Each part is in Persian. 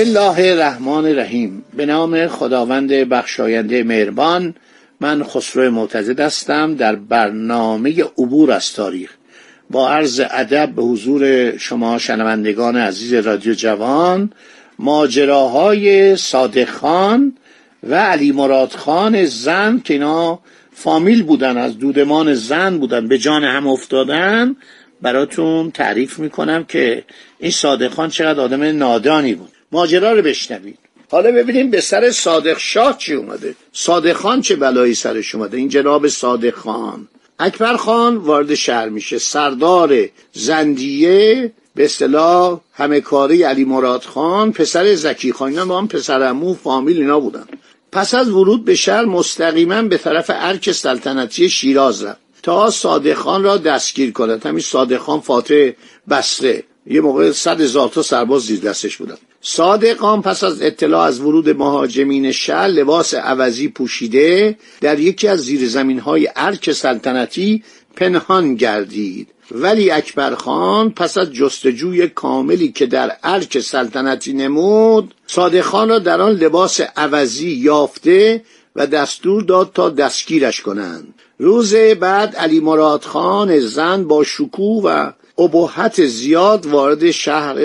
الله الرحمن الرحیم به نام خداوند بخشاینده مهربان من خسرو معتزد هستم در برنامه عبور از تاریخ با عرض ادب به حضور شما شنوندگان عزیز رادیو جوان ماجراهای صادق خان و علی مراد خان زن که اینا فامیل بودن از دودمان زن بودن به جان هم افتادن براتون تعریف می‌کنم که این صادق خان چقدر آدم نادانی بود ماجرا رو بشنوید. حالا ببینیم به سر صادق شاه چی اومده. صادق خان چه بلایی سرش اومده؟ این جناب صادق خان. اکبر خان وارد شهر میشه. سردار زندیه به اصطلاح همه کاری علی مراد خان پسر زکی خان. اینا با هم پسر امو فامیل اینا بودن. پس از ورود به شهر مستقیما به طرف ارک سلطنتی شیراز رفت. تا صادق خان را دستگیر کند همین صادق خان فاتح بسره یه موقع صد هزار تا سرباز زیر دستش بودن. صادقان پس از اطلاع از ورود مهاجمین شهر لباس عوضی پوشیده در یکی از زیرزمین های ارک سلطنتی پنهان گردید. ولی اکبر خان پس از جستجوی کاملی که در ارک سلطنتی نمود صادق خان را در آن لباس عوضی یافته و دستور داد تا دستگیرش کنند. روز بعد علی مراد خان زن با شکوه و ابهت زیاد وارد شهر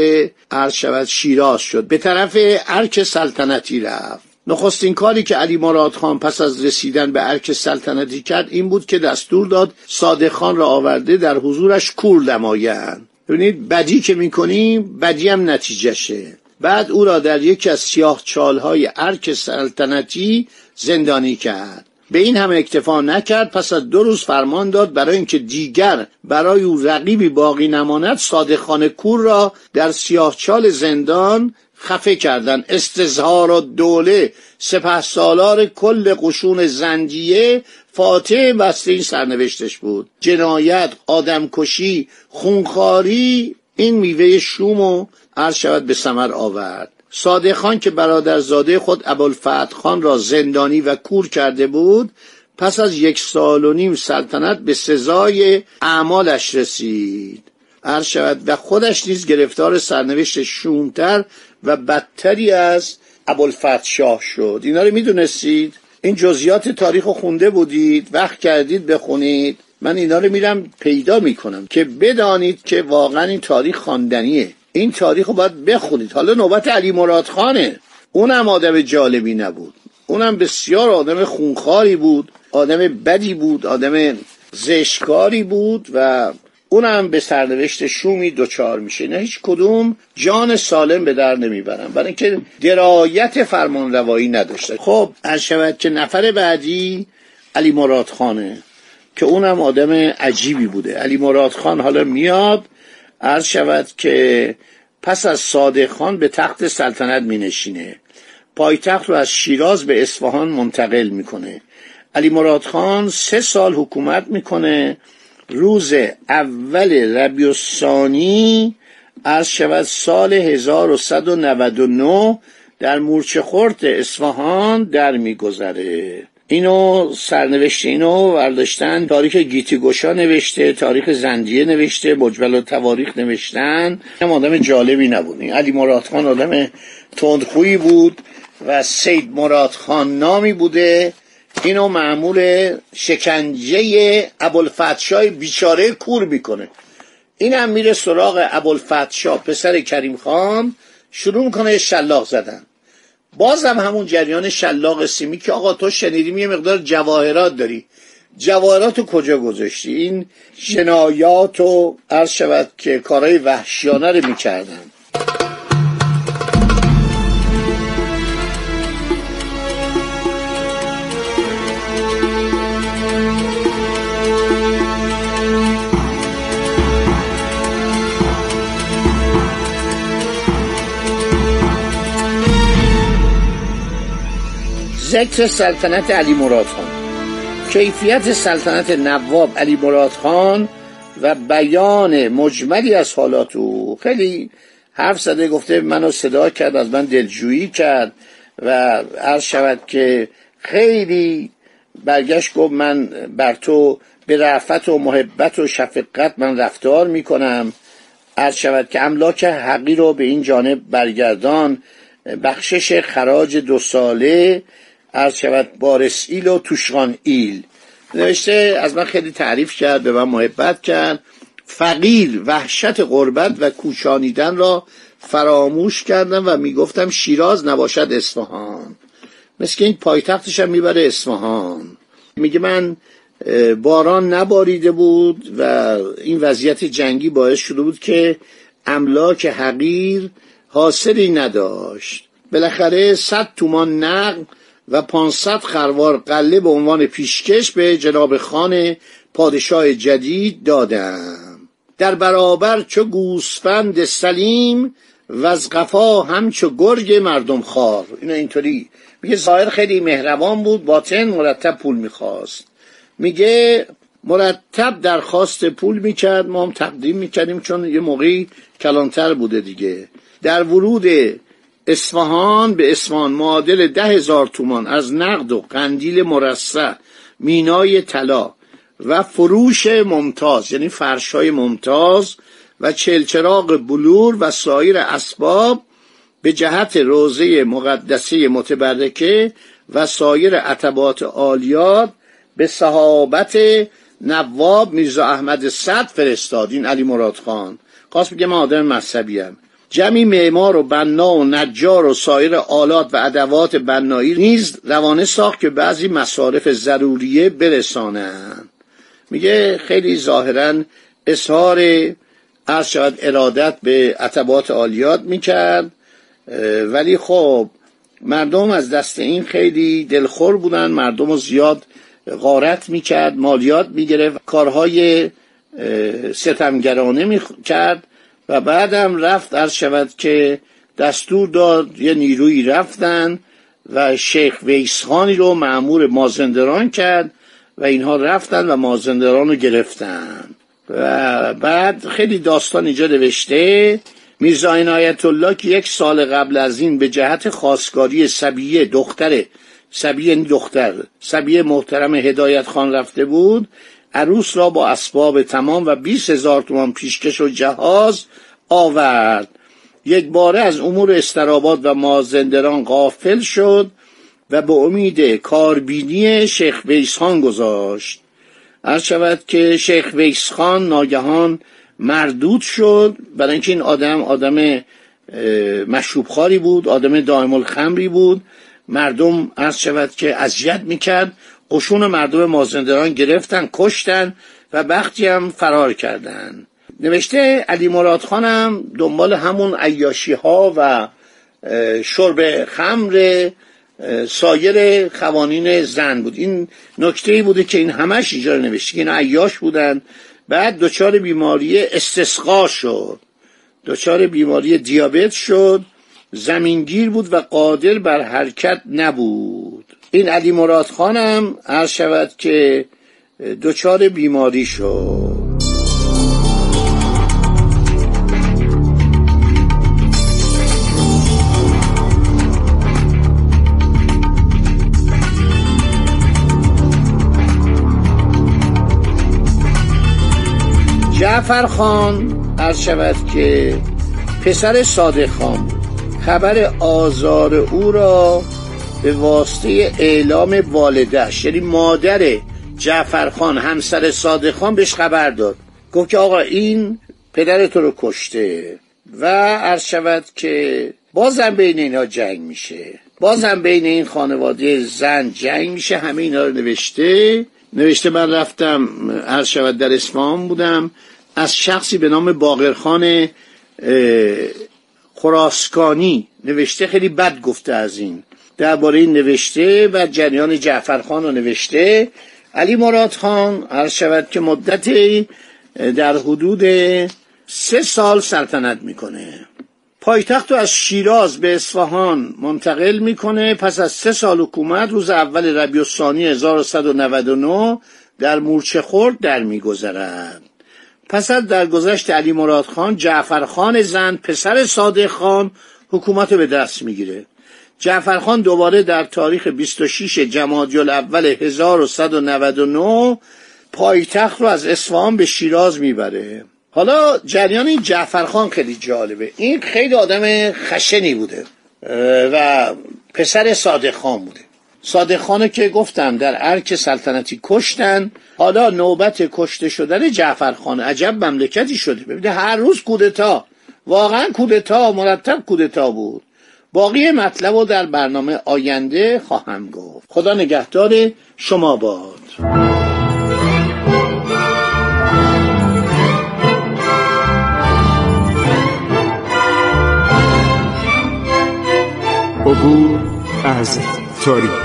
عرض شیراز شد. به طرف ارک سلطنتی رفت. نخستین کاری که علی مراد خان پس از رسیدن به ارک سلطنتی کرد این بود که دستور داد صادق خان را آورده در حضورش کور دمایند ببینید بدی که می‌کنیم بدی هم نتیجهشه. بعد او را در یکی از سیاه چالهای ارک سلطنتی زندانی کرد. به این همه اکتفا نکرد پس از دو روز فرمان داد برای اینکه دیگر برای او رقیبی باقی نماند صادقان کور را در سیاهچال زندان خفه کردند استظهار و دوله سپه سالار کل قشون زنجیه فاتح بسته این سرنوشتش بود. جنایت آدمکشی خونخاری این میوه شوم و عرض شود به سمر آورد. صادق خان که برادرزاده خود ابوالفتح خان را زندانی و کور کرده بود پس از یک سال و نیم سلطنت به سزای اعمالش رسید. عرض شود و خودش نیز گرفتار سرنوشت شومتر و بدتری از ابوالفتح شاه شد. اینا رو می‌دونستید؟ این جزئیات تاریخ خونده بودید وقت کردید بخونید. من اینا رو میرم پیدا می‌کنم که بدانید که واقعا این تاریخ خواندنیه. این تاریخ رو باید بخونید. حالا نوبت علی مراد خانه. اونم آدم جالبی نبود. اونم بسیار آدم خونخاری بود آدم بدی بود آدم زشکاری بود و اونم به سرنوشت شومی دچار میشه. نه هیچ کدوم جان سالم به در نمی‌برن. برای اینکه درایت فرمان روایی نداشته. خب از شود که نفر بعدی علی مراد خانه که اونم آدم عجیبی بوده. علی مراد خان حالا میاد عرض شود که پس از صادق خان به تخت سلطنت می نشینه پایتخت رو از شیراز به اصفهان منتقل می‌کنه. علی مراد خان سه سال حکومت می‌کنه. روز اول ربیع الثانی عرض شود سال 1199 در مورچه خورد اصفهان در میگذره. اینو سرنوشته اینو برداشتن تاریخ گیتی گشا نوشته تاریخ زندیه نوشته مجمل و تواریخ نوشتن. هم آدم جالبی نبود. علی مراد خان آدم تندخویی بود و سید مراد خان نامی بوده. اینو معمول شکنجه ابوالفتحشاه بیچاره کور می‌کنه. این هم میره سراغ ابوالفتحشاه پسر کریم خان. شروع می‌کنه شلاق زدن. بازم همون جریان شلاق سیمی که آقا تو شنیدیم یه مقدار جواهرات داری. جواهرات کجا گذاشتی؟ این جنایات و عرض شود که کارهای وحشیانه رو می‌کردن. ذکر سلطنت علی مراد خان. کیفیت سلطنت نواب علی مراد خان و بیان مجملی از حالات او. خیلی حرف زده گفته منو صدا کرد از من دلجویی کرد و عرض شود که خیلی برگشت گفت من بر تو به رفت و محبت و شفقت من رفتار می‌کنم. عرض شود که املاک حقی رو به این جانب برگردان. بخشش خراج دو ساله عرض شود بارس ایل و توشغان ایل. نوشته از من خیلی تعریف کرد به من محبت کرد. فقیر وحشت غربت و کوچانیدن را فراموش کردم و می‌گفتم شیراز نباشد اصفهان. مثل این پایتختش هم می‌بره اصفهان. میگه من باران نباریده بود و این وضعیت جنگی باعث شده بود که املاک حقیر حاصلی نداشت. بالاخره صد تومان نقل و پانصد خروار قله به عنوان پیشکش به جناب خان پادشاه جدید دادم. در برابر چو گوسفند سلیم و از قفا همچو گرگ مردم خار اینو اینطوری. میگه ظاهر خیلی مهربان بود باطن مرتب پول می‌خواست. میگه مرتب درخواست پول می‌کرد ما هم تقدیم می‌کردیم چون یه موقعی کلانتر بوده دیگه. در ورود اصفهان به اصفهان معادل ده هزار تومان از نقد و قندیل مرصع مینای طلا و فروش ممتاز یعنی فرشای ممتاز و چلچراغ بلور و سایر اسباب به جهت روزه مقدسه متبرکه و سایر عتبات عالیات به صحابت نواب میرزا احمد صد فرستاد این علی مراد خان. خواست بگه من آدم مذهبی جمعی معمار و بنا و نجار و سایر آلات و ادوات بنایی نیز روانه ساخت که بعضی مصارف ضروریه برسانند. میگه خیلی ظاهرا اظهار عرض شود ارادت به عتبات عالیات می‌کرد ولی خب مردم از دست این خیلی دلخور بودن مردم رو زیاد غارت می‌کرد مالیات می‌گرفت کارهای ستمگرانه می‌کرد و بعدم رفت عرض شود که دستور داد یه نیروی رفتن و شیخ ویسخانی رو معمور مازندران کرد و اینها رفتن و مازندران رو گرفتن. و بعد خیلی داستان اینجا نوشته میرزا عنایت الله که یک سال قبل از این به جهت خواستگاری سبیه دختر سبیه دختر سبیه محترم هدایت خان رفته بود عروس را با اسباب تمام و بیس هزار تومان پیشکش و جهاز آورد. یک باره از امور استراباد و مازندران غافل شد و به امید کاربینی شیخ ویسخان گذاشت. عرض شود که شیخ ویسخان ناگهان مردود شد. برای اینکه این آدم آدم مشروبخواری بود آدم دائم الخمری بود. مردم عرض شود که اذیت می‌کرد. قشون مردم مازندران گرفتن کشتن و بختی هم فرار کردند نوشته علی مراد خانم دنبال همون عیاشی ها و شرب خمر سایر قوانین زن بود. این نکته ای بوده که این همش اینجا نوشته که این عیاش بودن. بعد دچار بیماری استسقا شد. دچار بیماری دیابت شد. زمینگیر بود و قادر بر حرکت نبود. این علی مراد خانم عرض شود که دچار بیماری شد. جعفر خان عرض شود که پسر صادق خان خبر آزار او را به واسطه اعلام والدش یعنی مادر جعفر خان همسر صادق خان بهش خبر داد. گفت که آقا این پدر تو رو کشته و عرض شود که بازم بین اینا جنگ میشه. بازم بین این خانواده زن جنگ میشه. همه اینا رو نوشته. نوشته من رفتم عرض شود در اسفهان بودم. از شخصی به نام باقرخان خراسکانی. نوشته خیلی بد گفته از این. درباره نوشته و جریان جعفرخان رو نوشته. علی مراد خان عرض شود که مدت در حدود سه سال سلطنت می‌کنه. پایتخت رو از شیراز به اصفهان منتقل می‌کنه. پس از سه سال حکومت روز اول ربیع الثانی 1199 در مورچه خورد در میگذرد. پس از درگذشت علی مراد خان جعفر خان زند پسر صادق خان حکومت رو به دست می‌گیره. جعفر خان دوباره در تاریخ 26 جمادی الاول 1199 پایتخت رو از اصفهان به شیراز می‌بره. حالا جریان این جعفرخان خیلی جالبه. این خیلی آدم خشنی بوده و پسر صادق خان بوده. صادق خانه که گفتم در ارک سلطنتی کشتن. حالا نوبت کشته شدن جعفر خان عجب مملکتی شده. ببینید هر روز کودتا. واقعا کودتا مرتب کودتا بود. باقی مطلب رو در برنامه آینده خواهم گفت. خدا نگهدار شما باد. عبور از تاریخ.